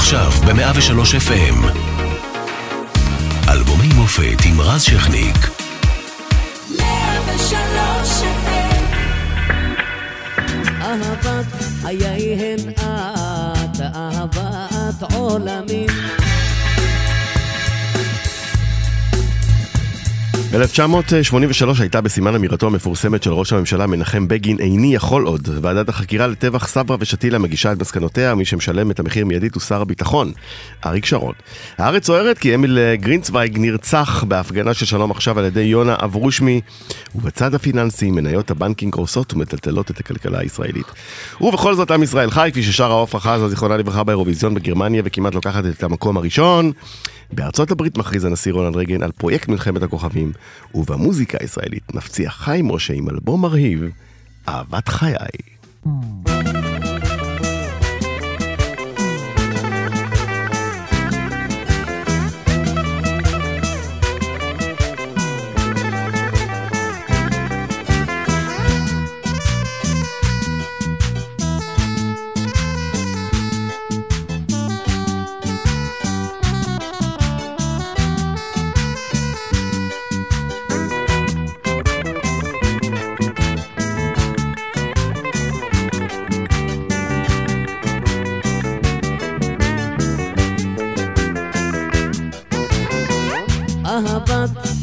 עכשיו ב-103 FM. אלבומי מופת עם רז שכניק. 103 FM. אהבת חיי הן את, אהבת עולמים. ב-1983 הייתה בסימן אמירתו המפורסמת של ראש הממשלה מנחם בגין איני יכול עוד. ועדת החקירה לטבח סברה ושתילה מגישה את מסקנותיה, מי שמשלם את המחיר מיידית הוא שר הביטחון, אריק שרון. הארץ סוערת כי אמיל גרינצוויג נרצח בהפגנה של שלום עכשיו על ידי יונה אברושמי, ובצד הפיננסי מניות הבנקים קורסות ומטלטלות את הכלכלה הישראלית. ובכל זאת עם ישראל חי, כפי ששרה עופרה חזה, זיכרונה לברכה באירוויזיון בגרמניה, וכמעט לוקחת את המקום הראשון. בארצות הברית מכריז הנשיא רונלד רייגן על פרויקט מלחמת הכוכבים, ובמוזיקה הישראלית נפציע חיים משה עם אלבום מרהיב, אהבת חיי.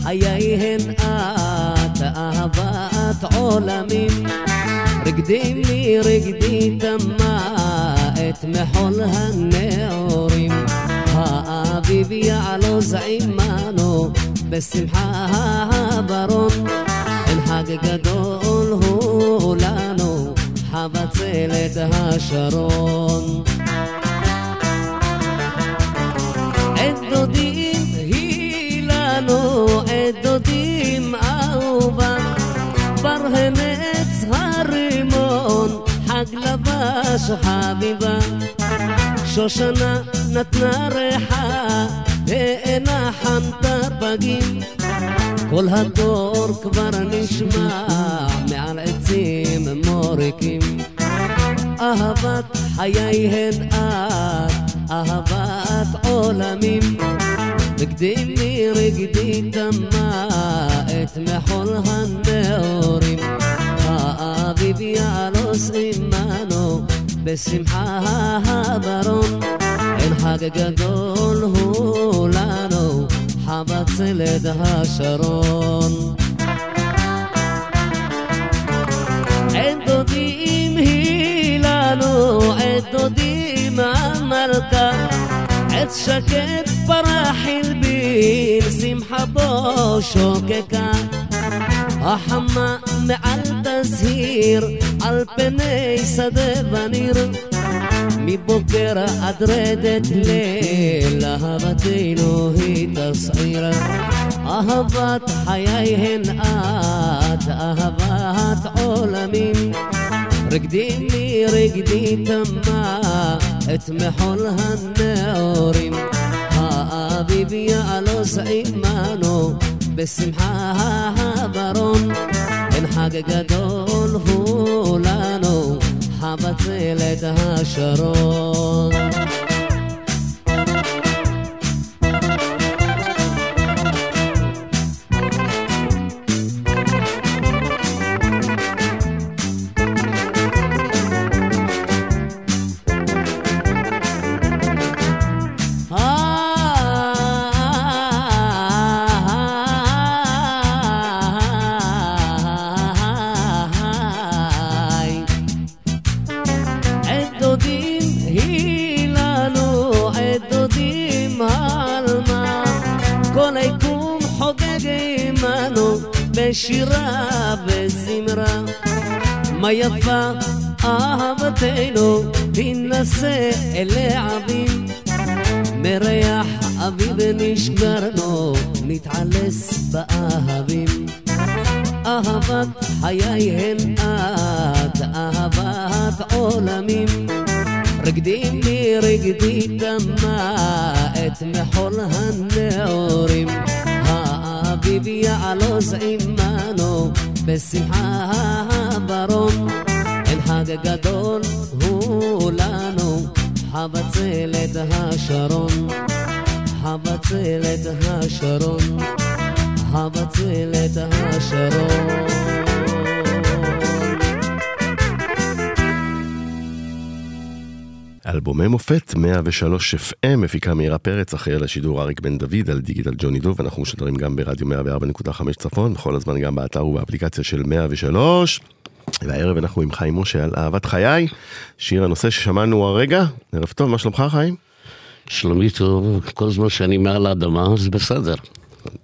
חייהן את אהבת עולמים. רקדי לי רקדי תמה את מחול הנעורים האביב יעלוז עמנו בשמחה הברון. אין חג גדול הוא לנו חבצלת השרון דודים אהובה, הנץ הרימון, חג לבש חביבה. שושנה נתנה ריחה, ואינה חנתה פגים. כל הדור כבר נשמע מעל עצים מוריקים. אהבת חייהן את, אהבת עולמים. רקדי רקדי דמה את מחול הנאורים. האביב יעלוס עמנו בשמחה הברון. אין חג גדול הוא לנו חבצלת השרון. אין דודים היא לנו, עת עת שקט פרח הלבין, שמחה בו שוקקה. החמה מעל תזהיר, על פני שדה וניר. מבוקר עד רדת ליל, אהבתנו היא תסעיר. אהבת חייהן את, אהבת עולמים. רקדי לי רקדי תמה את מחול הנאורים האביב יעלוס עמנו בשמחה הברון אין חג גדול הוא לנו חבצלת השרון מה יפה אהבתנו, תינשא אל העבים. מריח אביב נשגרנו, נתעלס באהבים. אהבת חייהן את, אהבת עולמים. רקדי לי רקדי דמה את מחול הנעורים. האביב יעלוז עמנו בשמחה הברון אין חג גדול הוא לנו חבצלת השרון, חבצלת השרון, חבצלת השרון. אלבומי מופת 103 FM, מפיקה מאירה פרץ, אחראי על השידור אריק בן דוד, על דיגיטל ג'וני דוב, אנחנו משדרים גם ברדיו 104.5 צפון, בכל הזמן גם באתר ובאפליקציה של 103. והערב אנחנו עם חיים משה על אהבת חיי, שיר הנושא ששמענו הרגע. ערב טוב, מה שלומך חיים? שלומי טוב, כל זמן שאני מעל האדמה זה בסדר.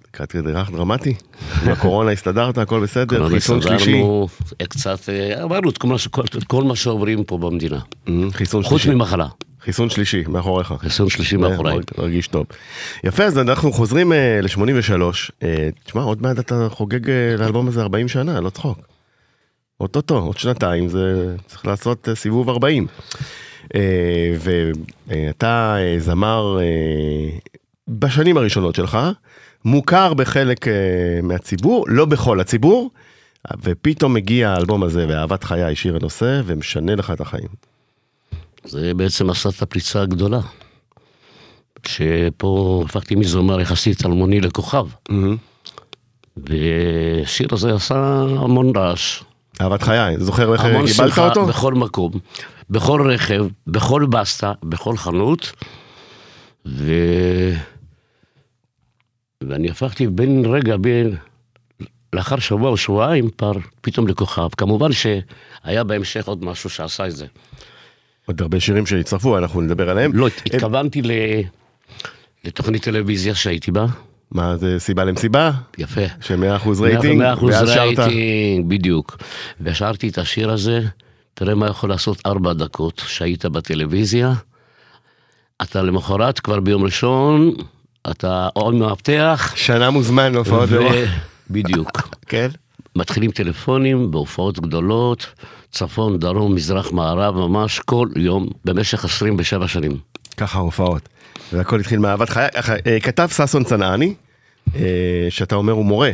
לקראת כדי רך דרמטי? עם הקורונה הסתדרת, הכל בסדר? חיסון שלישי? קצת, אה, עברנו את כל מה, את כל מה שעוברים פה במדינה. חיסון חוץ שלישי. ממחלה. חיסון שלישי, מאחוריך. חיסון שלישי מאחוריי. מרגיש טוב. יפה, אז אנחנו חוזרים ל-83. תשמע, עוד מעט אתה חוגג אה, לאלבום הזה 40 שנה, לא צחוק. אוטוטו, עוד שנתיים, זה צריך לעשות אה, סיבוב 40. אה, ואתה אה, זמר אה, בשנים הראשונות שלך, מוכר בחלק אה, מהציבור, לא בכל הציבור, ופתאום מגיע האלבום הזה, ואהבת חיי, שיר הנושא, ומשנה לך את החיים. זה בעצם עשה את הפריצה הגדולה. שפה הפכתי מזמר יחסית אלמוני לכוכב. והשיר הזה עשה המון רעש. אהבת חיי, זוכר איך המון קיבלת שמחה אותו? בכל מקום, בכל רכב, בכל בסטה, בכל חנות. ו... ואני הפכתי בין רגע, בין... לאחר שבוע או שבועיים פר, פתאום לכוכב. כמובן שהיה בהמשך עוד משהו שעשה את זה. עוד הרבה שירים שהצטרפו, אנחנו נדבר עליהם. לא, התכוונתי ל... לתוכנית טלוויזיה שהייתי בה. מה זה סיבה למסיבה? יפה. שמאה אחוז רייטינג? מאה אחוז ואז שרת. רייטינג, בדיוק. ושרתי את השיר הזה, תראה מה יכול לעשות ארבע דקות שהיית בטלוויזיה. אתה למחרת, כבר ביום ראשון, אתה עוד מאבטח. שנה מוזמן להופעות ו-. בדיוק. כן? מתחילים טלפונים בהופעות גדולות, צפון, דרום, מזרח, מערב, ממש כל יום, במשך 27 שנים. ככה ההופעות. והכל התחיל מאהבת חיי. אה, כתב ששון צנעני, אה, שאתה אומר הוא מורה,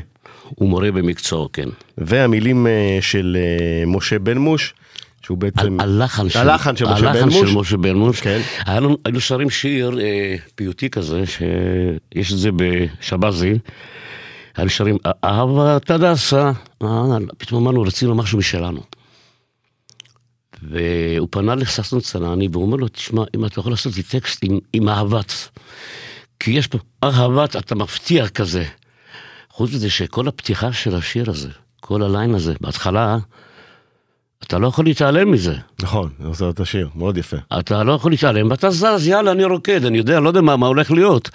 הוא מורה במקצועו, כן. והמילים אה, של משה בן מוש, שהוא בעצם... הלחן של, הלחן של משה בן מוש. של משה בן מוש. כן. היה לנו- היינו שרים שיר אה, פיוטי כזה, שיש את זה בשבזי. היינו שרים אהבת הדסה, אה, פתאום אמרנו רצינו משהו משלנו. והוא פנה לששון צנעני והוא אומר לו, תשמע, אם אתה יכול לעשות לי טקסט עם, עם אהבת, כי יש פה אהבת, אתה מפתיע כזה. חוץ מזה שכל הפתיחה של השיר הזה, כל הליין הזה, בהתחלה, אתה לא יכול להתעלם מזה. נכון, זה עושה את השיר, מאוד יפה. אתה לא יכול להתעלם, ואתה זז, יאללה, אני רוקד, אני יודע, לא יודע מה, מה הולך להיות.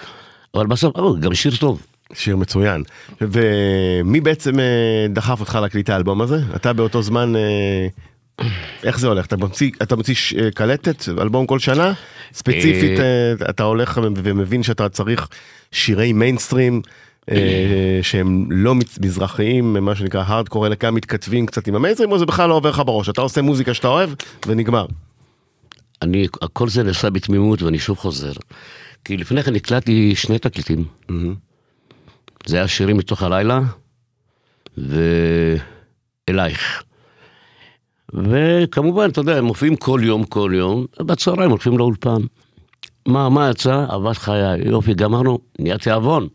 אבל בסוף, או, גם שיר טוב. שיר מצוין. ומי בעצם אה, דחף אותך להקליט האלבום הזה? אתה באותו זמן, אה, איך זה הולך? אתה מוציא, אתה מוציא ש- אה, קלטת, אלבום כל שנה? ספציפית, אה, אתה הולך ומבין שאתה צריך שירי מיינסטרים. אה, שהם לא מזרחיים, מה שנקרא הארדקור, אלא גם מתכתבים קצת עם המיינסטרים, או זה בכלל לא עובר לך בראש? אתה עושה מוזיקה שאתה אוהב, ונגמר. אני, הכל זה נעשה בתמימות, ואני שוב חוזר. כי לפני כן הקלטתי שני תקליטים. זה היה שירים מתוך הלילה, ואלייך. וכמובן, אתה יודע, הם מופיעים כל יום, כל יום, בצהריים הולכים לאולפן. מה, מה יצא? אהבת חיי, יופי, גמרנו, נהיה תיאבון.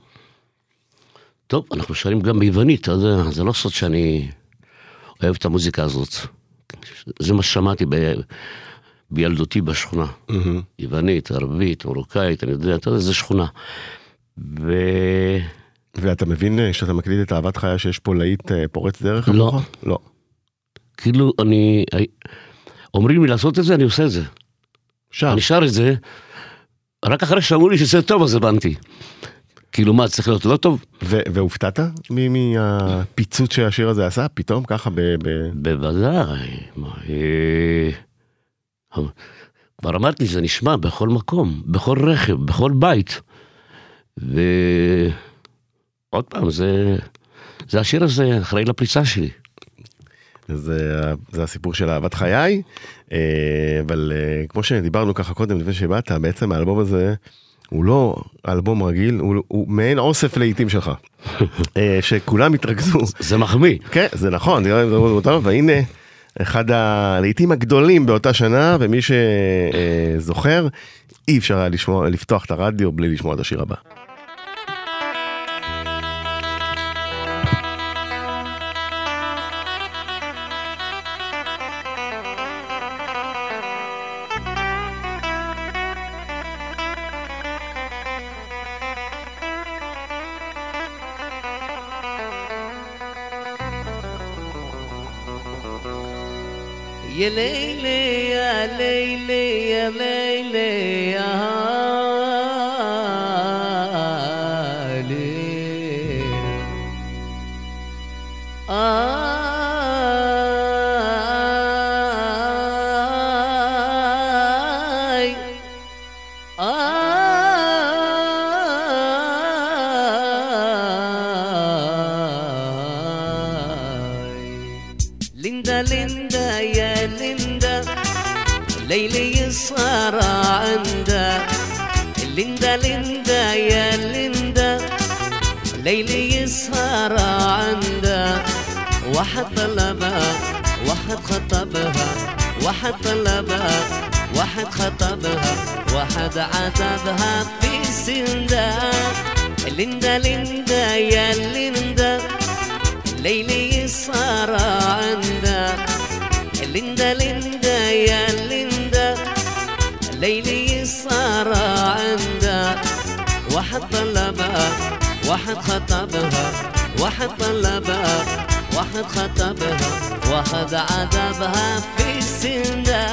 טוב, אנחנו שרים גם ביוונית, אתה יודע, זה לא סוד שאני אוהב את המוזיקה הזאת. זה מה ששמעתי ב... בילדותי בשכונה. יוונית, ערבית, מרוקאית, אני יודע, אתה יודע, זה שכונה. ו... ואתה מבין אה, שאתה מקליט את אהבת חיי שיש פה להיט אה, פורץ דרך? לא. עבורך? לא. כאילו, אני... אומרים לי לעשות את זה, אני עושה את זה. שם. אני שר את זה, רק אחרי שאמרו לי שזה טוב, אז הבנתי. כאילו, מה, צריך להיות לא טוב? והופתעת מהפיצוץ שהשיר הזה עשה? פתאום ככה ב... בוודאי. אה, כבר אמרתי, זה נשמע בכל מקום, בכל רכב, בכל בית. ועוד פעם, זה, זה השיר הזה אחראי לפריצה שלי. זה, זה הסיפור של אהבת חיי, אה, אבל אה, כמו שדיברנו ככה קודם לפני שבאת, בעצם האלבום הזה הוא לא אלבום רגיל, הוא, הוא מעין אוסף לעיתים שלך, אה, שכולם התרכזו. זה מחמיא. כן, זה נכון, זה- זה- והנה אחד הלעיתים הגדולים באותה שנה, ומי שזוכר, אי אפשר היה לשמוע, לפתוח את הרדיו בלי לשמוע את השיר הבא. ليندا ليندا يا ليندا. ليلي يسهر عندا واحد طلبها واحد خطبها. واحد طلبها واحد خطبها. واحد عاتبها في سندا. ليندا ليندا يا ليندا. ليلي يسهر عندا ليندا ليندا يا ليندا. ليلي يسهر عندا واحد طلبها واحد خطبها واحد طلبها واحد خطبها واحد عذبها في السندا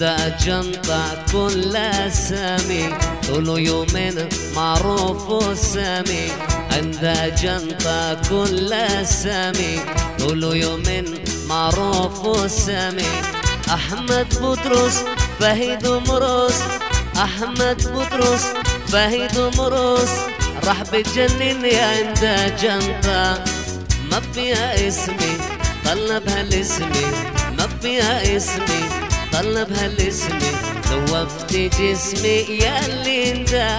عندها جنطة كل سامي طول يومين معروف وسامي عندها جنطة كل سامي طول يومين معروف وسامي أحمد بطرس فهيد مرس أحمد بطرس فهيد مرس راح بتجنن يا عندها جنطة ما فيها اسمي طلبها الاسمي ما فيها اسمي طلبها الاسمي ذوبت جسمي يا ليندا.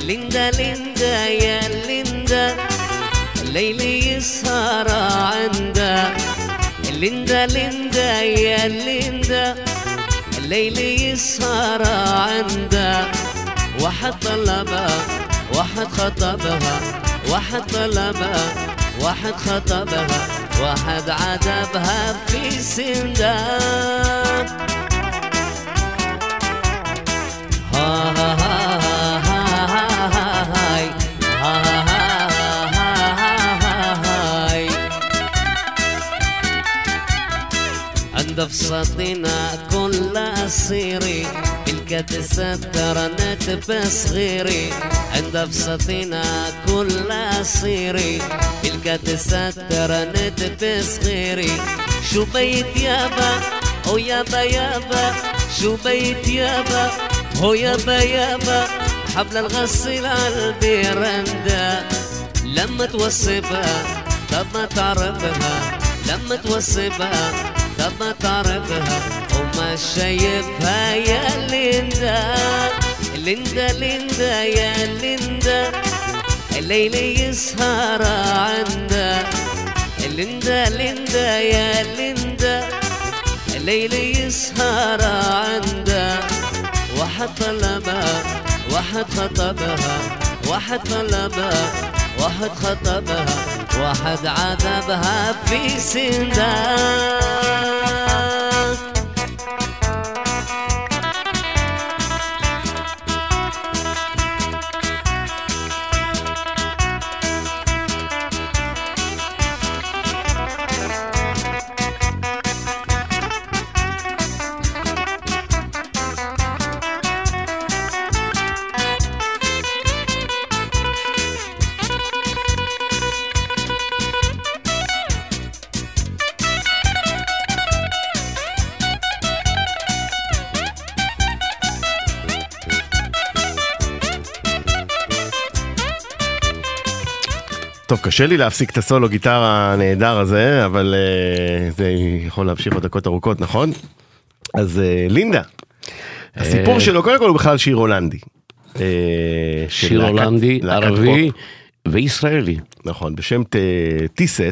ليندا ليندا يا ليندا. ليلي يسهر عندا ليندا ليندا يا ليندا. ليلي يسهر عندا واحد طلبها واحد خطبها. واحد طلبها واحد خطبها. واحد عذبها في سندان عند فسطنا كل سيري تلك تستر نتب صغيري عند فصتنا كل أصيري تلك تستر نتب صغيري شو بيت يابا؟ أو يابا يابا. شو بيت يابا؟ هو يابا يابا. حبل الغسيل على البيرندا لما توصفها طب ما تعرفها. لما توصفها طب ما تعرفها. شايفها يا ليندا. ليندا ليندا يا ليندا. الليل يسهر عندها. ليندا ليندا يا ليندا. الليل يسهر عندها. واحد طلبها واحد خطبها. واحد طلبها واحد خطبها. واحد عذبها في سندا טוב, קשה לי להפסיק את הסולו גיטרה הנהדר הזה, אבל אה, זה יכול להמשיך עוד דקות ארוכות, נכון? אז אה, לינדה, הסיפור אה, שלו, קודם כל הוא בכלל שיר הולנדי. של שיר הולנדי, ערבי וישראלי. נכון, בשם טיסט, אה,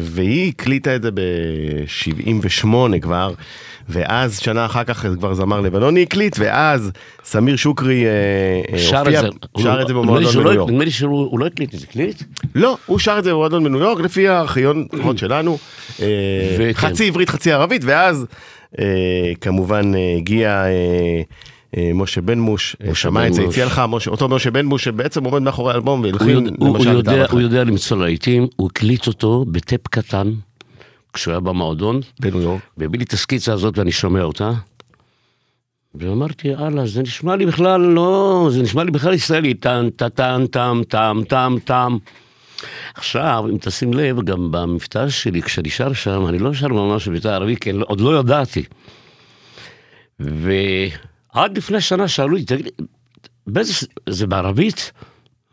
והיא הקליטה את זה ב-78 כבר, ואז שנה אחר כך כבר זמר לבנוני הקליט, ואז סמיר שוקרי אה, אה, שר את הופיע, זה. שר הוא- את זה נדמה לי במועדון לא- בניו יורק. נדמה לי שהוא הוא לא הקליט את זה, הקליט? לא, הוא שר את זה במועדון בניו יורק, לפי הארכיון שלנו. אה. חצי עברית, חצי ערבית, ואז אה, כמובן אה, הגיע אה, אה, משה בן מוש, משה שמע את זה. הציע לך, משה- אותו משה בן מוש שבעצם עומד מאחורי האלבום והלחין למשל את אהבת הוא יודע למצוא להיטים, הוא הקליט אותו בטייפ קטן, כשהוא היה במועדון, בניו יורק. והביא לי את הסקיצה הזאת ואני שומע אותה. ואמרתי, יאללה, זה נשמע לי בכלל לא, זה נשמע לי בכלל ישראלי, טן, טן, טם, טם, טם, טם. עכשיו, אם תשים לב, גם במבטא שלי, כשאני שר שם, אני לא שר ממש במבטא ערבי, כי עוד לא ידעתי. ועד לפני שנה שאלו לי, תגיד, באיזה, זה בערבית?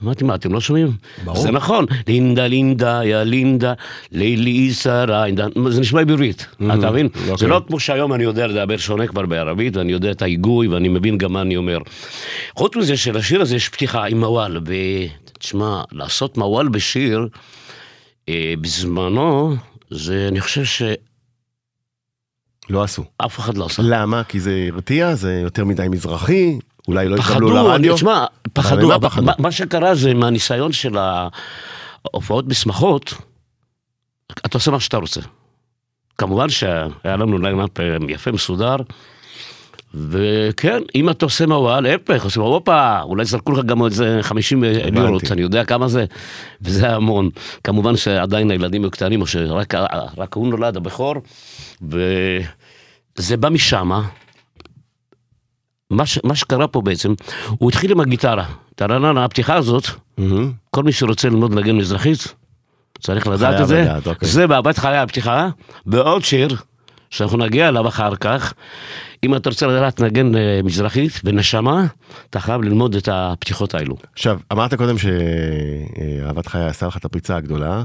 אמרתי, מה, אתם לא שומעים? ברור. זה נכון, לינדה, לינדה, יא לינדה, לילי שרה, זה נשמע בעברית, אתה מבין? זה אוקיי. לא כמו שהיום אני יודע לדבר שונה כבר בערבית, ואני יודע את ההיגוי, ואני מבין גם מה אני אומר. חוץ מזה שלשיר הזה יש פתיחה עם מוואל, ותשמע, לעשות מוואל בשיר, אה, בזמנו, זה, אני חושב שאף לא עשו. אחד לא עשה. למה? כי זה הרתיע, זה יותר מדי מזרחי, אולי לא יקבלו לרדיו. תשמע, פחדו, אבל פחדו? מה- מה שקרה זה מהניסיון של ההופעות בשמחות, אתה עושה מה שאתה רוצה. כמובן שהיה לנו line-up אה, יפה מסודר, וכן, אם אתה עושה מוואל, להפך, עושים הופה, אולי זרקו לך גם איזה 50 לירות, אני יודע כמה זה, וזה המון. כמובן שעדיין הילדים היו קטנים, או שרק רק הוא נולד, הבכור, וזה בא משמה. מה, ש, מה שקרה פה בעצם, הוא התחיל עם הגיטרה. טרננה, הפתיחה הזאת, מהמם. כל מי שרוצה ללמוד לנגן מזרחית, צריך לדעת את זה. לדעת, אוקיי. זה באהבת חיי הפתיחה, בעוד שיר, שאנחנו נגיע אליו אחר כך. אם אתה רוצה לדעת לנגן אה, מזרחית ונשמה, אתה חייב ללמוד את הפתיחות האלו. עכשיו, אמרת קודם שאהבת חיי עשה לך את הפריצה הגדולה,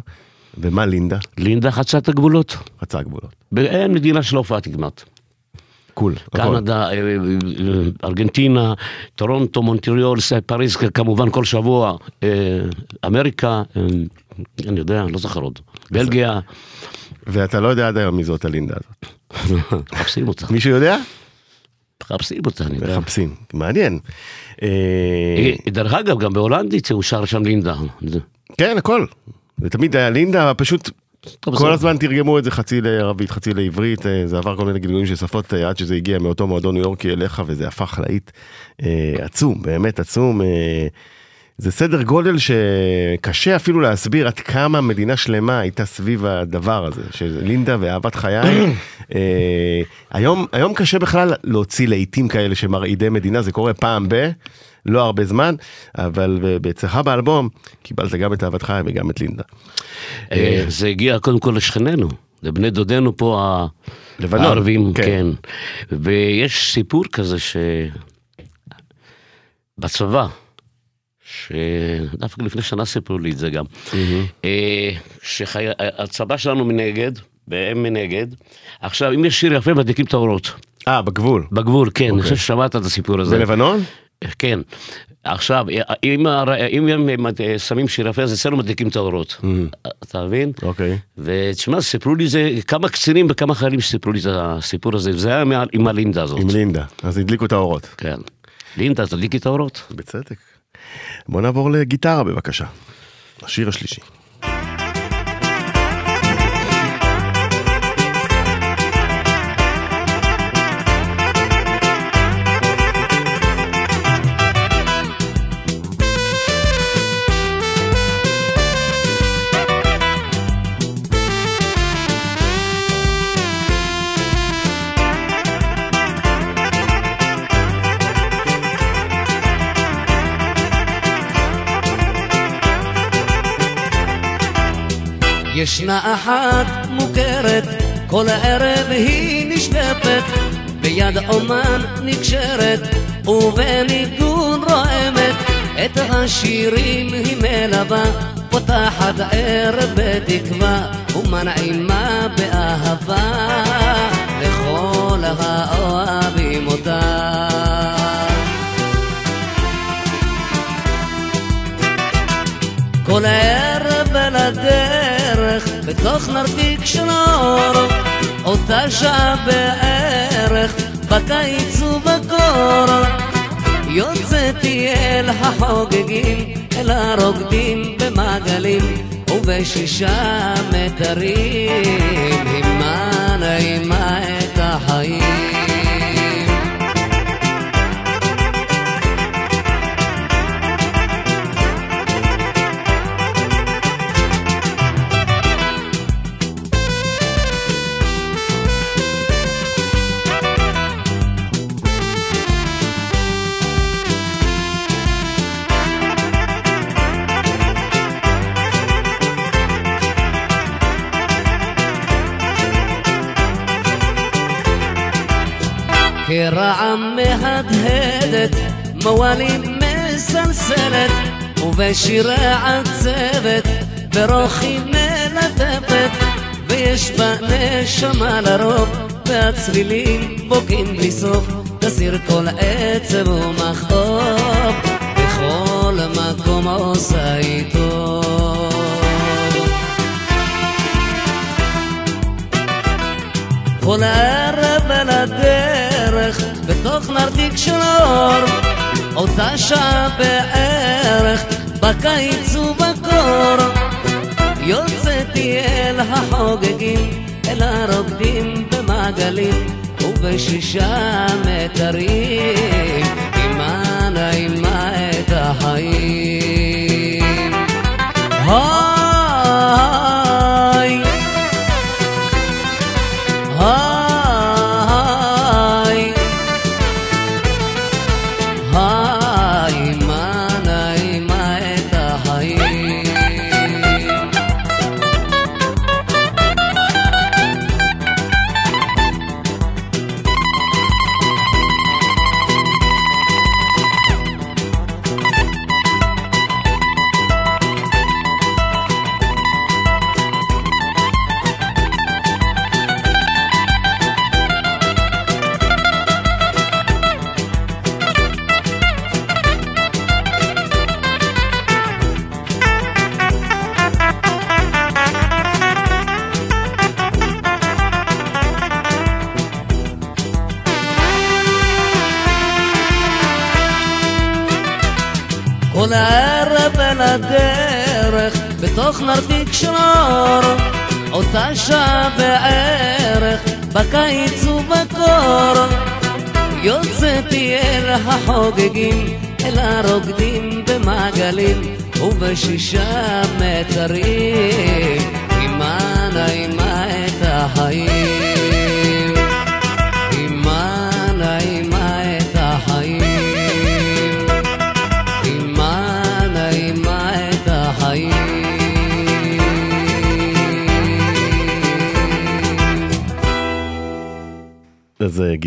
ומה לינדה? לינדה חצה את הגבולות. חצה גבולות. אין מדינה שלא הופעתי כמעט. קול. הכל. קנדה, אה, אה, ארגנטינה, טורונטו, מונטריאול, פריז, כמובן כל שבוע, אה, אמריקה, אני יודע, לא זוכר עוד. בלגיה, ואתה לא יודע עד היום מי זאת הלינדה הזאת. מחפשים אותה, מישהו יודע? מחפשים אותה, אני יודע. מחפשים. מעניין. דרך אגב, גם בהולנדית הוא שר שם לינדה. כן, הכל. זה תמיד היה לינדה, פשוט כל הזמן תרגמו את זה חצי לערבית, חצי לעברית, אה, זה עבר כל מיני גלגולים של שפות אה, עד שזה הגיע מאותו מועדון ניו יורקי אליך וזה הפך להיט אה, עצום, באמת עצום. זה סדר גודל שקשה אפילו להסביר עד כמה מדינה שלמה הייתה סביב הדבר הזה, של לינדה ואהבת חיי. היום, היום קשה בכלל להוציא להיטים כאלה שמרעידי מדינה, זה קורה פעם ב... לא הרבה זמן, אבל אצלך באלבום קיבלת גם את אהבת חיי וגם את לינדה. אה, זה הגיע קודם כל לשכנינו, לבני דודינו פה הערבים, כן. כן. ויש סיפור כזה שבצבא, שדווקא לפני שנה סיפרו לי את זה גם, אה, שהצבא שלנו מנגד, והם מנגד, עכשיו אם יש שיר יפה מדליקים את האורות, אה, בגבול. בגבול, כן, אני חושב ששמעת את הסיפור הזה. בלבנון? כן. עכשיו, אם, אם הם שמים אז אצלנו מדליקים את האורות. אתה מבין? אוקיי. ותשמע, סיפרו לי זה, כמה קצינים וכמה חיילים סיפרו לי את הסיפור הזה, וזה היה עם הלינדה הזאת. עם לינדה, אז הדליקו את האורות. כן. לינדה, תדליקי את האורות. בצדק. בוא נעבור לגיטרה בבקשה. השיר השלישי. ישנה אחת מוכרת, כל ערב היא נשלפת, ביד אומן נקשרת, ובניגון רועמת, את השירים היא מלווה, פותחת ערב בתקווה, ומנעימה באהבה לכל האוהבים אותה. כל הערב בתוך נרתיק של אור, אותה שעה בערך, בקיץ ובקור. יוצאתי אל החוגגים, אל הרוקדים במעגלים, ובשישה מטרים, הימה נעימה את החיים. ובשירי עצבת, ברוחי מלטפת, ויש בה נשמה לרוב, והצלילים בוקעים בלי סוף, תסיר כל עצב ומכאוב, בכל מקום עושה איתו. כל הערב על הדרך, בתוך נרתיק של אור, אותה שעה בערך, בקיץ ובקור. יוצאתי אל החוגגים, אל הרוקדים במעגלים, ובשישה מטרים, עימה נעימה את החיים.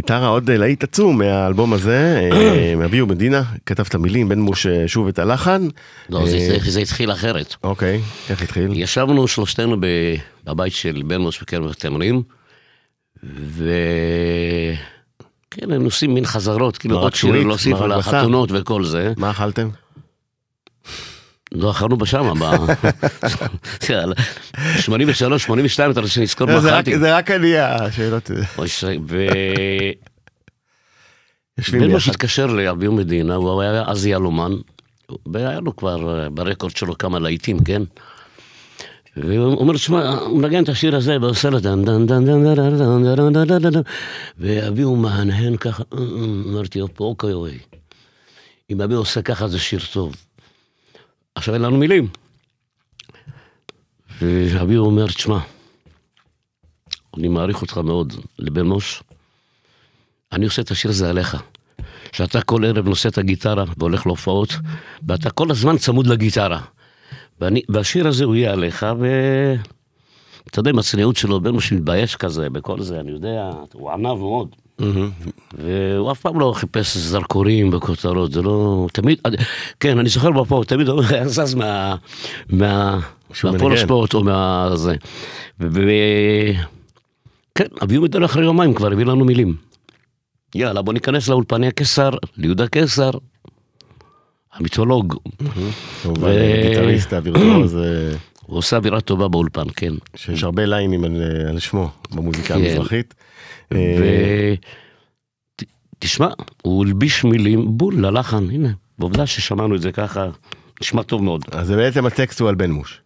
גיטרה עוד אה, להיט עצום מהאלבום הזה, אה, אביהו מדינה, כתב את המילים, בן מוש שוב את הלחן. לא, זה- אה, זה- התחיל אחרת. אוקיי, איך התחיל? ישבנו שלושתנו בבית של בן מוש בקרב התמרים, ו... כן, היינו עושים מין חזרות, כאילו עוד שירים להוסיף בשר. לחתונות וכל זה. מה אכלתם? לא אכלנו בשמה, ב... 83, 82, אתה רוצה שנזכור מה אכלתי? זה רק אני השאלות. אוי, ו... בן ביחד. התקשר לאביהו מדינה, הוא היה אז יהלומן, והיה לו כבר אה, ברקורד שלו כמה להיטים, כן? והוא אומר, תשמע, הוא מנגן את השיר הזה ועושה לו דן דן דן דן דן דן דן דן דן דן דן ואביהו מהנהן ככה, אה, אה, אמרתי, אוקיי, אוקיי. אם אביהו עושה ככה זה שיר טוב. עכשיו אין לנו מילים. ואביהו אומר, תשמע, אני מעריך אותך מאוד, לבן מוש. אני עושה את השיר הזה עליך. שאתה כל ערב נושא את הגיטרה והולך להופעות, ואתה כל הזמן צמוד לגיטרה. ואני, והשיר הזה הוא יהיה עליך, ואתה יודע, עם הצניעות שלו, בן מוש מתבייש כזה, בכל זה, אני יודע, הוא ענב מאוד. והוא אף פעם לא חיפש זרקורים וכותרות, זה לא... תמיד, כן, אני זוכר בפה, תמיד הוא היה זז מה... מה... שהוא מהפולו מנגן. ספורט או מה... זה. כן, אביהו מדבר אחרי יומיים כבר הביא לנו מילים. יאללה, בוא ניכנס לאולפני הקיסר, ליהודה קיסר, המיתולוג. כמובן, גיטריסט, הווירטואוז, הוא עושה אווירה טובה באולפן, כן. שיש הרבה ליינים על על שמו במוזיקה כן. המזרחית. אה, ותשמע, הוא הלביש מילים בול ללחן, הנה, בעובדה ששמענו את זה ככה, נשמע טוב מאוד. אז בעצם הטקסט הוא על בן מוש.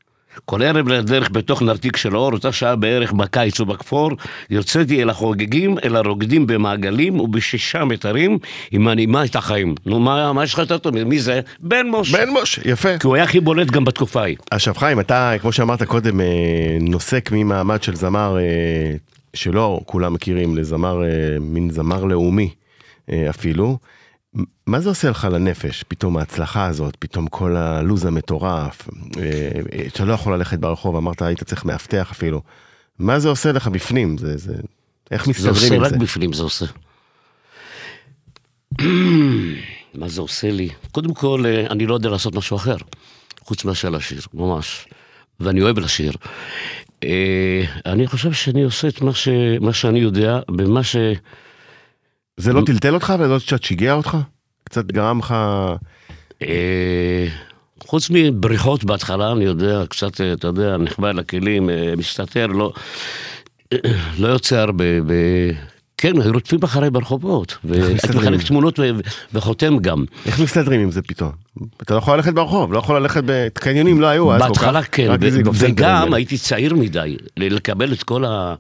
כל ערב לדרך בתוך נרתיק של האור, אותה שעה בערך בקיץ ובכפור, יוצאתי אל החוגגים, אל הרוקדים במעגלים ובשישה מיתרים, עם הנעימה את החיים. נו, מה, מה יש לך יותר טוב? מי זה? בן מוש. בן מוש, יפה. כי הוא היה הכי בולט גם בתקופה ההיא. עכשיו חיים, אתה, כמו שאמרת קודם, אה, נוסק ממעמד של זמר אה, שלא כולם מכירים, לזמר, אה, מין זמר לאומי אפילו. מה זה עושה לך לנפש, פתאום ההצלחה הזאת, פתאום כל הלו"ז המטורף, אה, אה, שאתה לא יכול ללכת ברחוב, אמרת היית צריך מאבטח אפילו. מה זה עושה לך בפנים? זה, זה... איך זה מסתדרים עושה, עם רק זה? בפנים זה עושה. מה זה עושה לי? קודם כל, אה, אני לא יודע לעשות משהו אחר, חוץ מאשר לשיר, ממש. ואני אוהב לשיר. אה, אני חושב שאני עושה את מה, ש... מה שאני יודע, במה ש... זה לא טלטל אותך ולא קצת שיגע אותך? קצת גרם לך... אה, חוץ מבריחות בהתחלה, אני יודע, קצת, אה, אתה יודע, נחבא לכלים, אה, מסתתר, לא, לא יוצא הרבה. ו... כן, רודפים אחריי ברחובות, והייתי? מחלק תמונות וחותם גם. איך מסתדרים עם זה פתאום? אתה לא יכול ללכת ברחוב, לא יכול ללכת בקניונים, לא היו אז כל כך. בהתחלה כן, וגם. הייתי צעיר מדי לקבל את כל ה...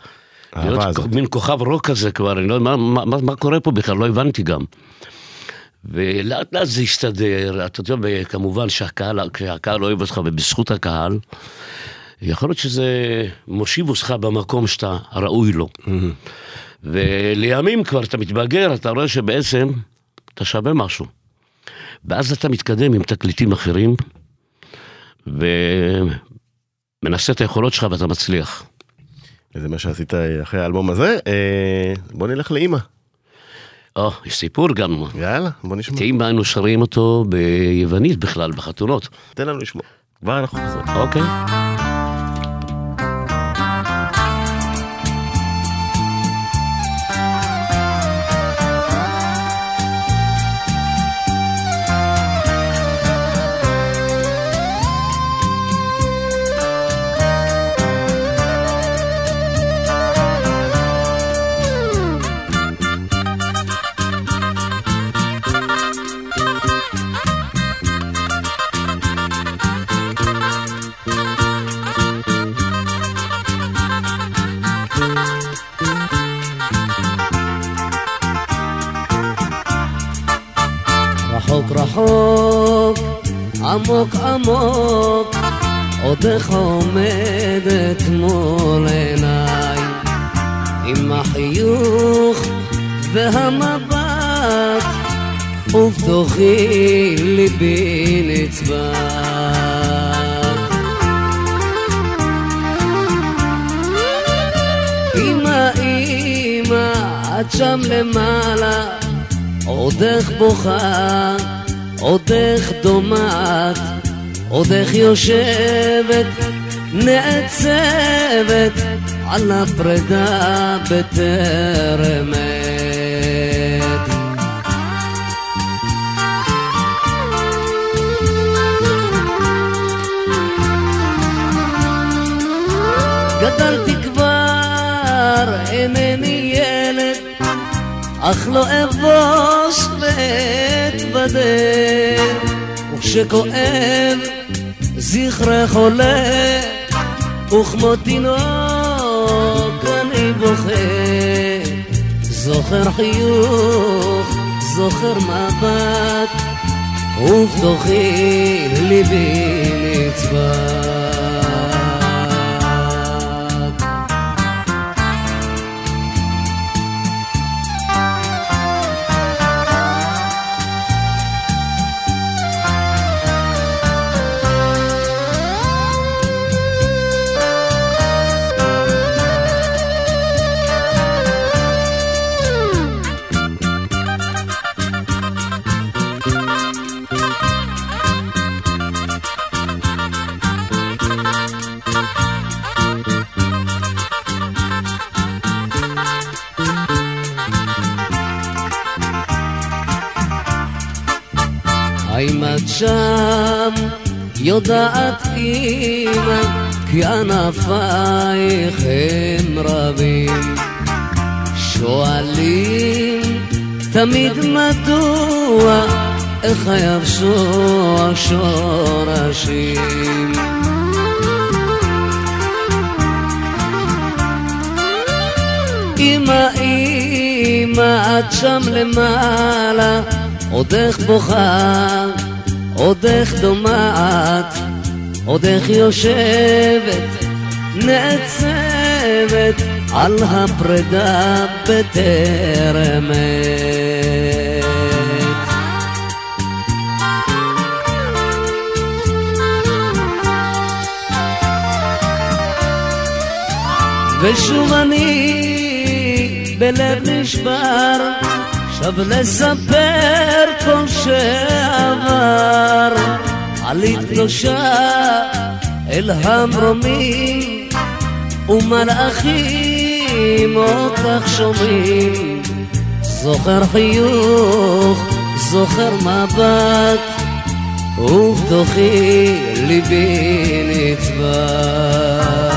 להיות הזאת. מין כוכב רוק כזה כבר, אני לא יודע מה, מה, מה- מה קורה פה בכלל, לא הבנתי גם. ולאט לאט זה הסתדר, אתה יודע, כמובן שהקהל, כשהקהל אוהב אותך ובזכות הקהל, יכול להיות שזה מושיב אותך במקום שאתה ראוי לו. ולימים כבר אתה מתבגר, אתה רואה שבעצם אתה שווה משהו. ואז אתה מתקדם עם תקליטים אחרים, ומנסה את היכולות שלך ואתה מצליח. וזה מה שעשית אחרי האלבום הזה. אה, בוא נלך לאימא. או, יש סיפור גם. יאללה, בוא נשמע. את אימא היינו שרים אותו ביוונית בכלל, בחתונות. תן לנו לשמוע. כבר אנחנו חוזרים. אוקיי. עמוק עמוק, עודך עומדת מול עיניי, עם החיוך והמבט, ובתוכי ליבי נצבט. אמא, אמא, את שם למעלה, עודך בוכה, עודך דומעת, עודך יושבת, נעצבת, על הפרידה בטרם עת. גדלתי אך לא אבוש ואתבדה, וכשכואב זכרך עולה, וכמו תינוק אני בוכה, זוכר חיוך, זוכר מבט, ובתוכי ליבי נצבט. את שם יודעת אמא כי ענפייך הם רבים. שואלים תמיד מדוע איך היבשו השורשים אמא, אמא, את שם למעלה, עוד איך בוכה, עוד איך דומעת, עוד איך יושבת, נעצבת על הפרידה בטרם עת. ושוב אני בלב נשבר, שב לספר כל שעבר. עלית קדושה אל המרומים, ומלאכים אותך שומעים. זוכר חיוך, זוכר מבט, ובתוכי ליבי נצבט.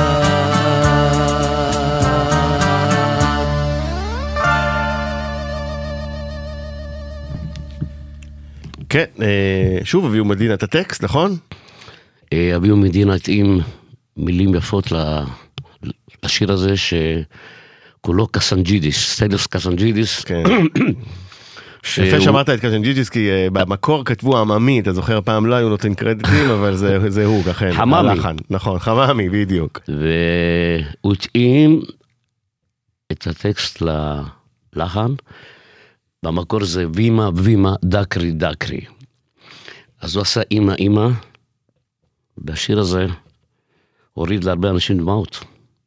כן, אה, שוב אביהו מדינה את הטקסט, נכון? אה, אביהו מדינה התאים מילים יפות לשיר הזה שכולו קזנג'ידיס, סטליוס קזנג'ידיס. כן. שהוא- יפה שאמרת את קזנג'ידיס, כי אה, במקור כתבו עממי, אתה זוכר פעם לא היו נותנים קרדיטים, אבל זה זה הוא, אכן. עממי. הלחן, נכון, עממי, בדיוק. והוא התאים את הטקסט ללחן, במקור זה וימה וימה דקרי דקרי. אז הוא עשה אימא אימא, והשיר הזה הוריד להרבה אנשים דמעות.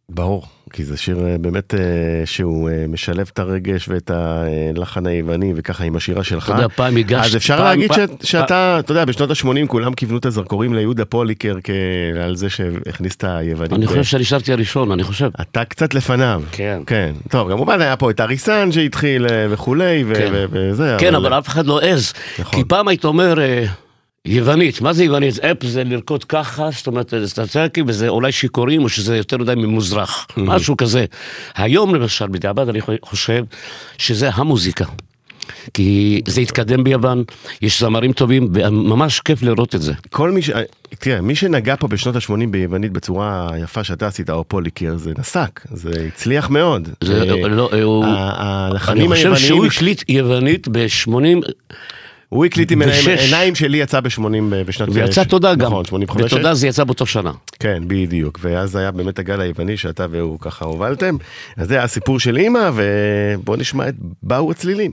ברור, כי זה שיר אה, באמת אה, שהוא אה, משלב את הרגש ואת הלחן היווני, וככה עם השירה שלך. אתה יודע, פעם הגשתי... אז אפשר פעם- להגיד פעם- ש- שאתה, אתה יודע, בשנות ה-80 כולם כיוונו את הזרקורים ליהודה פוליקר כ- על זה שהכניס את היוונית. אני חושב שנשארתי הראשון, אני חושב. אתה קצת לפניו. כן. כן. טוב, כמובן היה פה את אריסן שהתחיל וכולי, ו- כן. וזה. כן, אבל אף אחד לא עז. נכון. כי פעם היית אומר, יוונית, מה זה יוונית? אפ זה לרקוד ככה, זאת אומרת, זה סטצקי, וזה אולי שיכורים, או שזה יותר מדי ממוזרח, משהו כזה. היום למשל, בדיעבד, אני חושב שזה המוזיקה. כי זה התקדם ביוון, יש זמרים טובים, וממש כיף לראות את זה. כל מי ש... תראה, מי שנגע פה בשנות ה-80 ביוונית בצורה יפה שאתה עשית, או פוליקר, זה נסק, זה הצליח מאוד. זה אה, לא, הוא... ה- אני הלחנים חושב שהוא היווניים, הקליט יוונית ב-80, הוא הקליט עם עיניים, שלי יצא ב-80 בשנת... ויצא תודה גם. נכון, 85. ותודה זה יצא באותו שנה. כן, בדיוק, ואז היה באמת הגל היווני שאתה והוא ככה הובלתם. אז זה הסיפור של אימא, ובוא נשמע את באו הצלילים.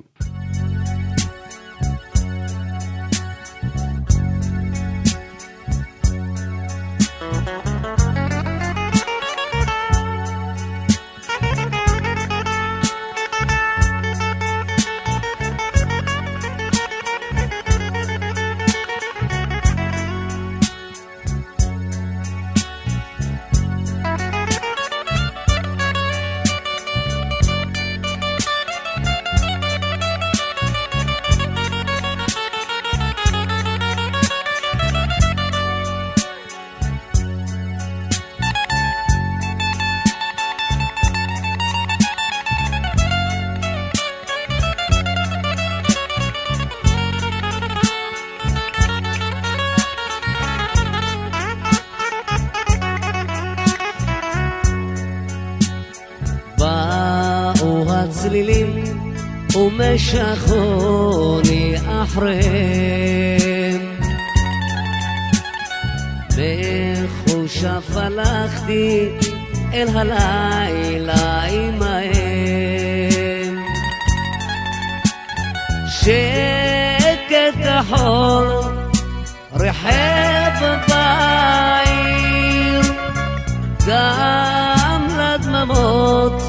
גם לדממות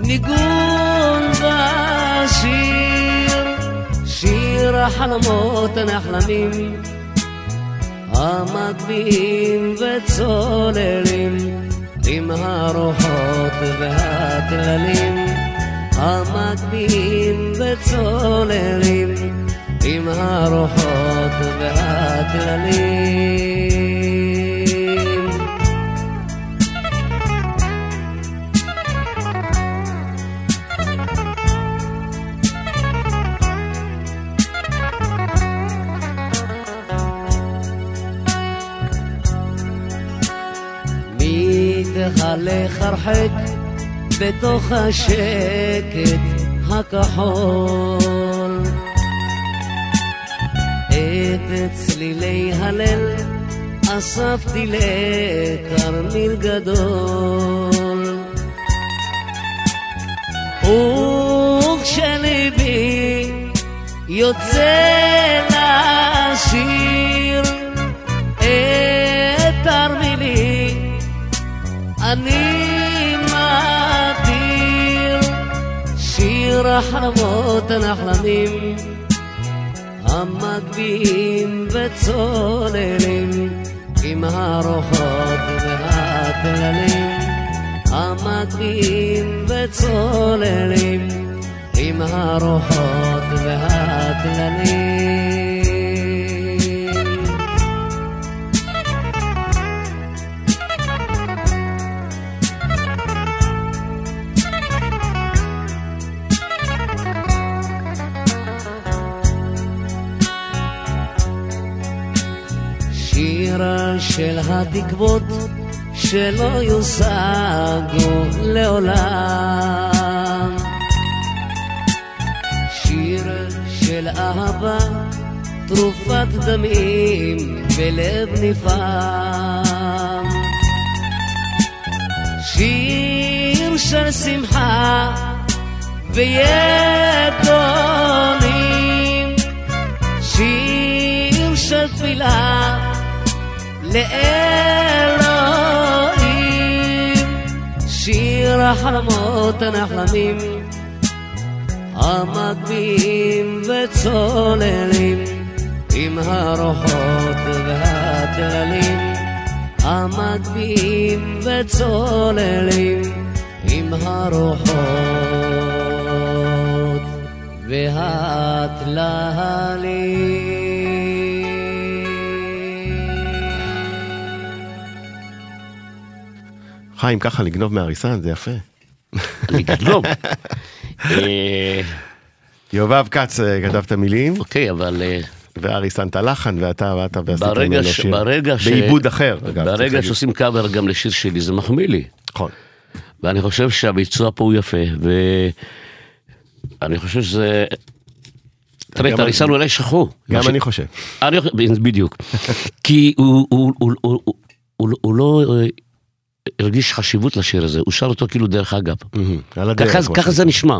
ניגון בשיר שיר החלומות הנחלמים המגביהים וצוללים עם הרוחות והטללים המגביהים וצוללים עם הרוחות והכללים. מתהלך הרחק בתוך השקט הכחול. את צלילי הלל אספתי לכרמיל גדול. וכשליבי יוצא לשיר אני מדיר שיר החרמות הנחלמים המגביהים וצוללים עם הרוחות והכללים המגביהים וצוללים עם הרוחות והכללים של התקוות שלא יושגו לעולם. שיר של אהבה, תרופת דמים בלב נפעם. שיר של שמחה ויתומים. שיר של תפילה לאלוהים. שיר החלומות הנחלמים המגביהים וצוללים עם הרוחות והכללים המגביהים וצוללים עם הרוחות והטללים חיים, ככה לגנוב מהריסן, זה יפה. לגנוב. אה, יובב כץ אה, כתב את המילים, אוקיי, אבל אה, ואריסן את הלחן, ואתה ואתה ועשית ממנו שיר. ברגע ש- בעיבוד אחר, אגב. ברגע. שעושים קאבר גם לשיר שלי, זה מחמיא לי. נכון. ואני חושב שהביצוע פה הוא יפה, ואני חושב שזה... תראה, את הריסן אולי שכחו. גם אני חושב. בדיוק. כי הוא- לא אה, הרגיש חשיבות לשיר הזה, הוא שר אותו כאילו דרך אגב. ככה, זה נשמע.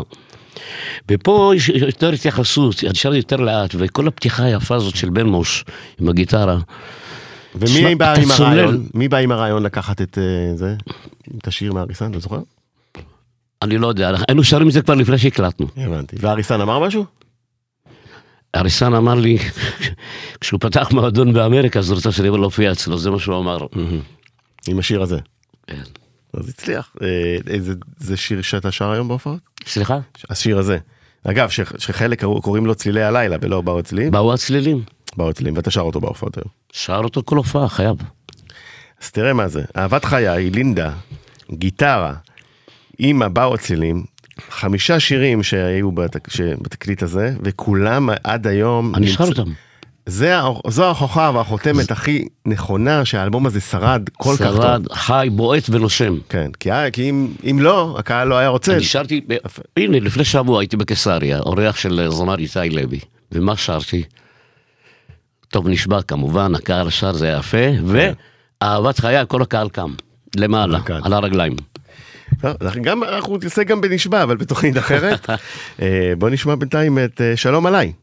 ופה יש יותר התייחסות, שר יותר לאט, וכל הפתיחה היפה הזאת של בן מוש עם הגיטרה. ומי תשמע, בא עם. הרעיון? מי בא עם הרעיון לקחת את אה, זה? את השיר מהריסן, אתה זוכר? אני לא יודע, היינו שרים את זה כבר לפני שהקלטנו. הבנתי. והריסן אמר משהו? אריסן אמר לי, כשהוא פתח מועדון באמריקה, אז הוא רוצה שאני אבוא להופיע אצלו, זה מה שהוא אמר. עם השיר הזה. כן. אז הצליח. אה, איזה- זה שיר שאתה שר היום בהופעות? סליחה? השיר הזה. אגב, ש- שחלק קוראים לו צלילי הלילה ולא באו הצלילים, באו הצלילים. באו הצלילים, ואתה שר אותו בהופעות היום. שר אותו כל הופעה, חייב. אז תראה מה זה, אהבת חיי, לינדה, גיטרה, אימא, באו הצלילים, חמישה שירים שהיו בתק... בתקליט הזה, וכולם עד היום... אני נמצ- שר אותם. זה, זו ההוכחה והחותמת הכי נכונה שהאלבום הזה שרד כל כך טוב. שרד, חי, בועט ונושם. כן, כי, כי אם, אם לא, הקהל לא היה רוצה. אני שרתי, ב- הנה, לפני שבוע הייתי בקיסריה, אורח של זמר איתי לוי. ומה שרתי? טוב, נשבע כמובן, הקהל שר, זה יפה, ואהבת חיי, כל הקהל קם. למעלה, הקהל. על הרגליים. לא, גם, אנחנו נעשה גם בנשבע, אבל בתוכנית אחרת. אה, בוא נשמע בינתיים את אה, שלום עליי.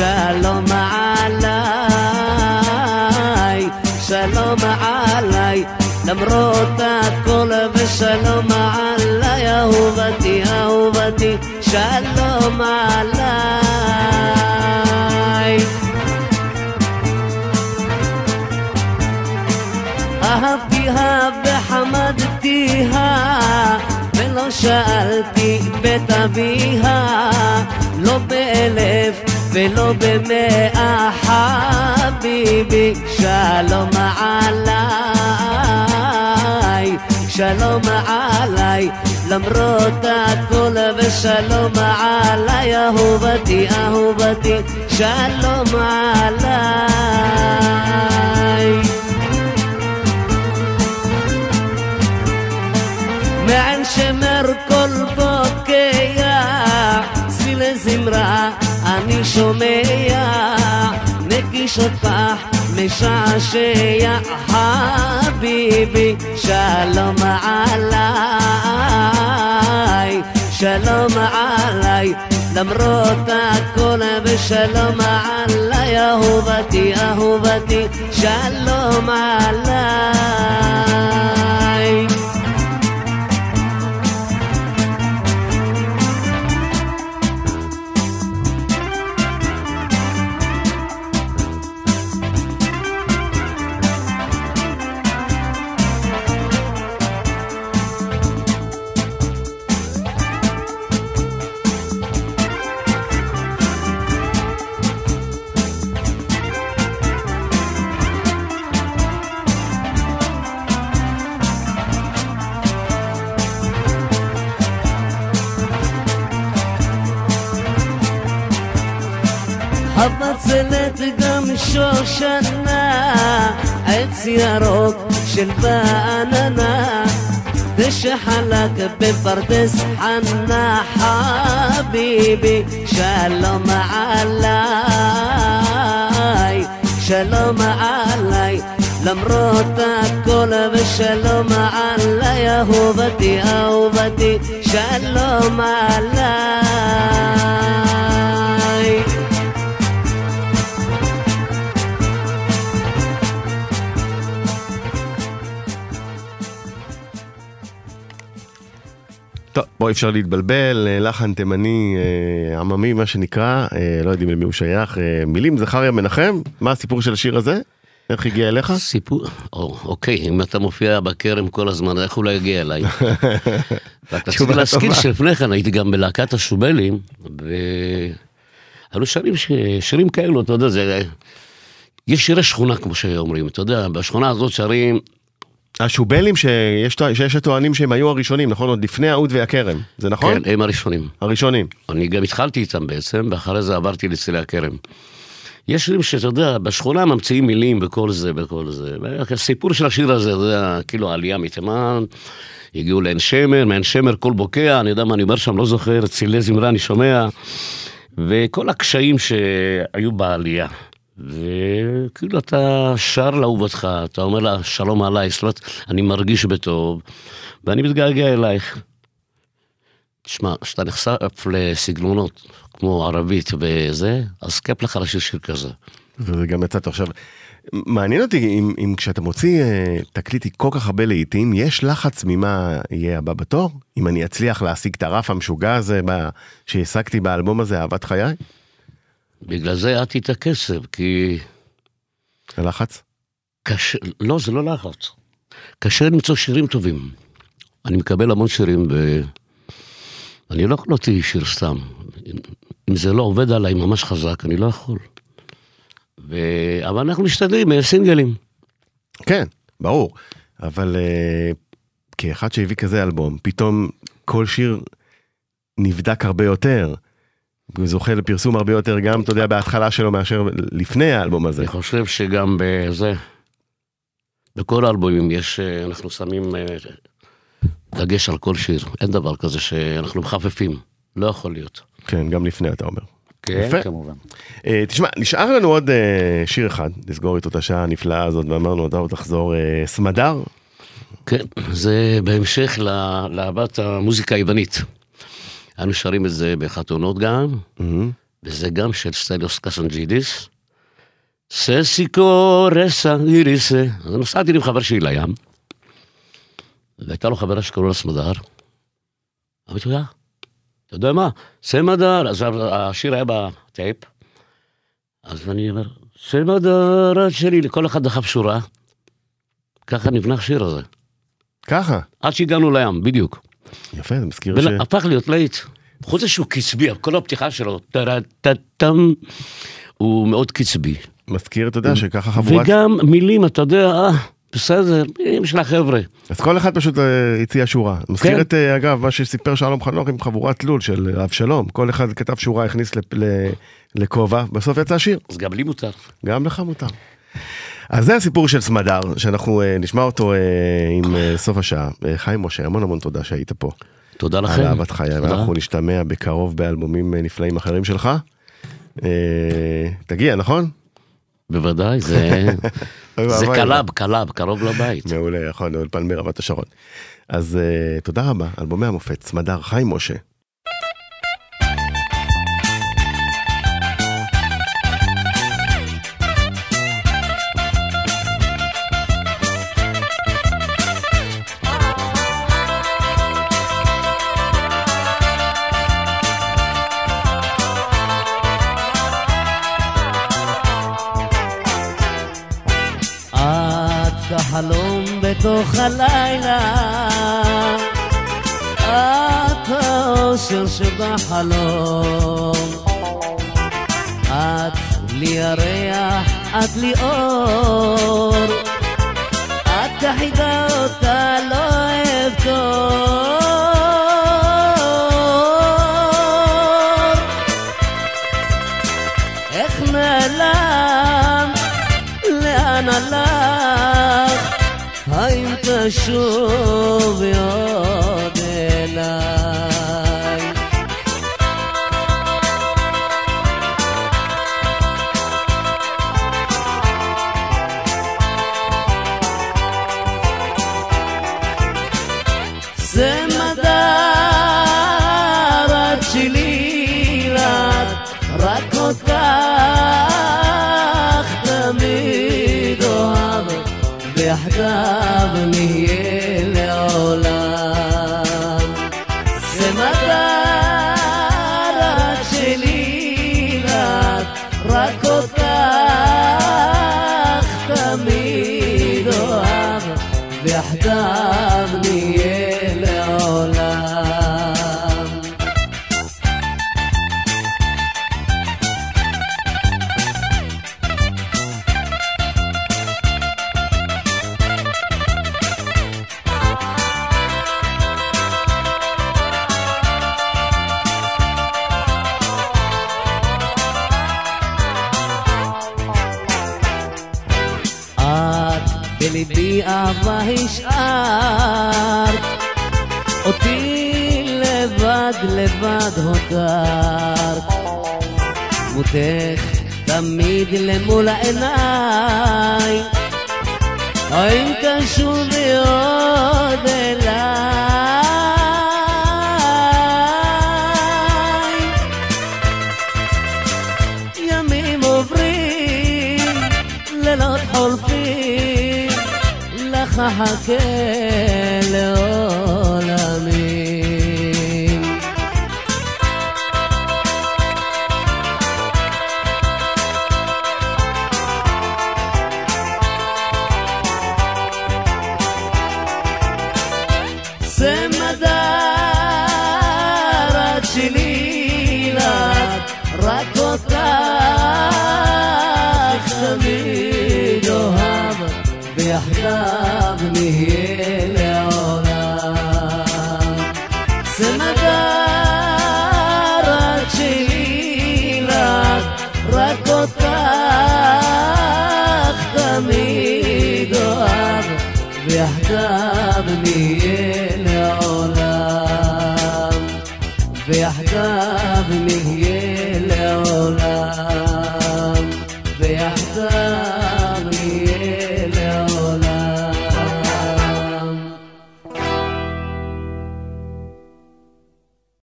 שלום עליי שלום עליי למרות הכל ושלום עליי אהובתי אהובתי שלום עליי. אהבתיה וחמדתיה ולא שאלתי בית אביה לא באלף ולא במאה חביבי שלום עליי שלום עליי למרות הכל ושלום עליי אהובתי אהובתי שלום עליי אני שומע, נגישות פח משעשע, חביבי שלום עליי, שלום עליי, למרות הכל ושלום עליי, אהובתי, אהובתי, שלום עליי. שושנה, עץ ירוק של בעננה, ושחלק בפרדס חנה חביבי, שלום עליי, שלום עליי, למרות הכל ושלום עליי, אהובתי, אהובתי, שלום טוב, בוא אפשר להתבלבל, אה, לחן תימני אה, עממי מה שנקרא, אה, לא יודעים למי הוא שייך, מילים זכריה מנחם, מה הסיפור של השיר הזה? איך הגיע אליך? סיפור, או, אוקיי, אם אתה מופיע בכרם כל הזמן, איך הוא לא יגיע אליי? רק רציתי להזכיר. שלפני כן הייתי גם בלהקת השובלים, והיו שרים. שירים כאלו, אתה יודע, זה... יש שירי שכונה, כמו שאומרים, אתה יודע, בשכונה הזאת שרים, השובלים שיש שיש הטוענים שהם היו הראשונים, נכון? עוד לפני האוד והכרם, זה נכון? כן, הם הראשונים. הראשונים. אני גם התחלתי איתם בעצם, ואחרי זה עברתי לצלילי הכרם. יש שירים שאתה יודע, בשכונה ממציאים מילים וכל זה וכל זה. הסיפור של השיר הזה, אתה יודע, כאילו העלייה מתימן, הגיעו לעין שמר, מעין שמר קול בוקע, אני יודע מה אני אומר שם, לא זוכר, צלילי זמרה אני שומע, וכל הקשיים שהיו בעלייה. וכאילו אתה שר לאהובתך, אתה אומר לה שלום עליי, זאת אומרת, אני מרגיש בטוב, ואני מתגעגע אלייך. תשמע, כשאתה נחשף לסגנונות כמו ערבית וזה, אז כיף לך לשיר שיר כזה. וזה גם יצאת עכשיו. מעניין אותי אם, אם כשאתה מוציא אה, תקליט כל כך הרבה לעיתים, יש לחץ ממה יהיה הבא בתור? אם אני אצליח להשיג את הרף המשוגע הזה שהשגתי באלבום הזה, אהבת חיי? בגלל זה העדתי את הכסף, כי הלחץ? קשה, לא, זה לא לחץ. קשה למצוא שירים טובים. אני מקבל המון שירים, ואני לא יכול להוציא שיר סתם. אם, אם זה לא עובד עליי ממש חזק, אני לא יכול. ו... אבל אנחנו משתדלים, אה, סינגלים. כן, ברור. אבל אה, כאחד שהביא כזה אלבום, פתאום כל שיר נבדק הרבה יותר. זוכה לפרסום הרבה יותר גם, אתה יודע, בהתחלה שלו מאשר לפני האלבום הזה. אני חושב שגם בזה, בכל האלבומים יש, אה, אנחנו שמים אה, דגש על כל שיר, אין דבר כזה שאנחנו מחפפים, לא יכול להיות. כן, גם לפני אתה אומר. כן, יפה. כמובן. אה, תשמע, נשאר לנו עוד אה, שיר אחד, לסגור איתו את השעה הנפלאה הזאת, ואמרנו, אתה עוד תחזור אה, סמדר. כן, זה בהמשך לאהבת המוזיקה היוונית. אנו שרים את זה בחתונות גם, מהמם. וזה גם של סטליוס קסנג'ידיס. ססיקו רסה איריסה. אז נסעתי עם חבר שלי לים, והייתה לו חברה שקראו לה סמדר. אמרתי לו, "יא, אתה יודע מה? סמדר, אז השיר היה בטייפ, אז אני אומר, סמדר את שלי, לכל אחד דחף שורה. ככה נבנה השיר הזה. ככה. עד שהגענו לים, בדיוק. יפה, זה מזכיר ש... והפך להיות להיט. חוץ מזה שהוא קצבי, כל הפתיחה שלו, טה-טה-טם, הוא מאוד קצבי. מזכיר, אתה יודע, שככה חבורת... וגם מילים, אתה יודע, אה, בסדר, מילים של החבר'ה. אז כל אחד פשוט אה, הציע שורה. מזכיר כן. את, אה, אגב, מה שסיפר שלום חנוך עם חבורת לול של אבשלום. כל אחד כתב שורה, הכניס לכובע, בסוף יצא שיר. אז גם לי מותר. גם לך מותר. אז זה הסיפור של סמדר, שאנחנו אה, נשמע אותו אה, עם אה, סוף השעה. חיים משה, המון המון תודה שהיית פה. תודה לכם. אהבת חיי. ואנחנו נשתמע בקרוב באלבומים נפלאים אחרים שלך. תגיע, נכון? בוודאי, זה זה. קלאב, קלאב, קרוב לבית. מעולה, נכון, אולפן ברמת השרון. אז אה, תודה רבה, אלבומי המופת, סמדר חיים משה. שבחלום. את לי ירח, את לי אור, את היחידה אותה לא אבכור. איך נעלם, לאן הלך, האם תשוב לבד לבד הותרת. דמותך תמיד למול העיניים, האם תשובי עוד אליי? ימים עוברים, לילות חולפים, לך אחכה לעולמים.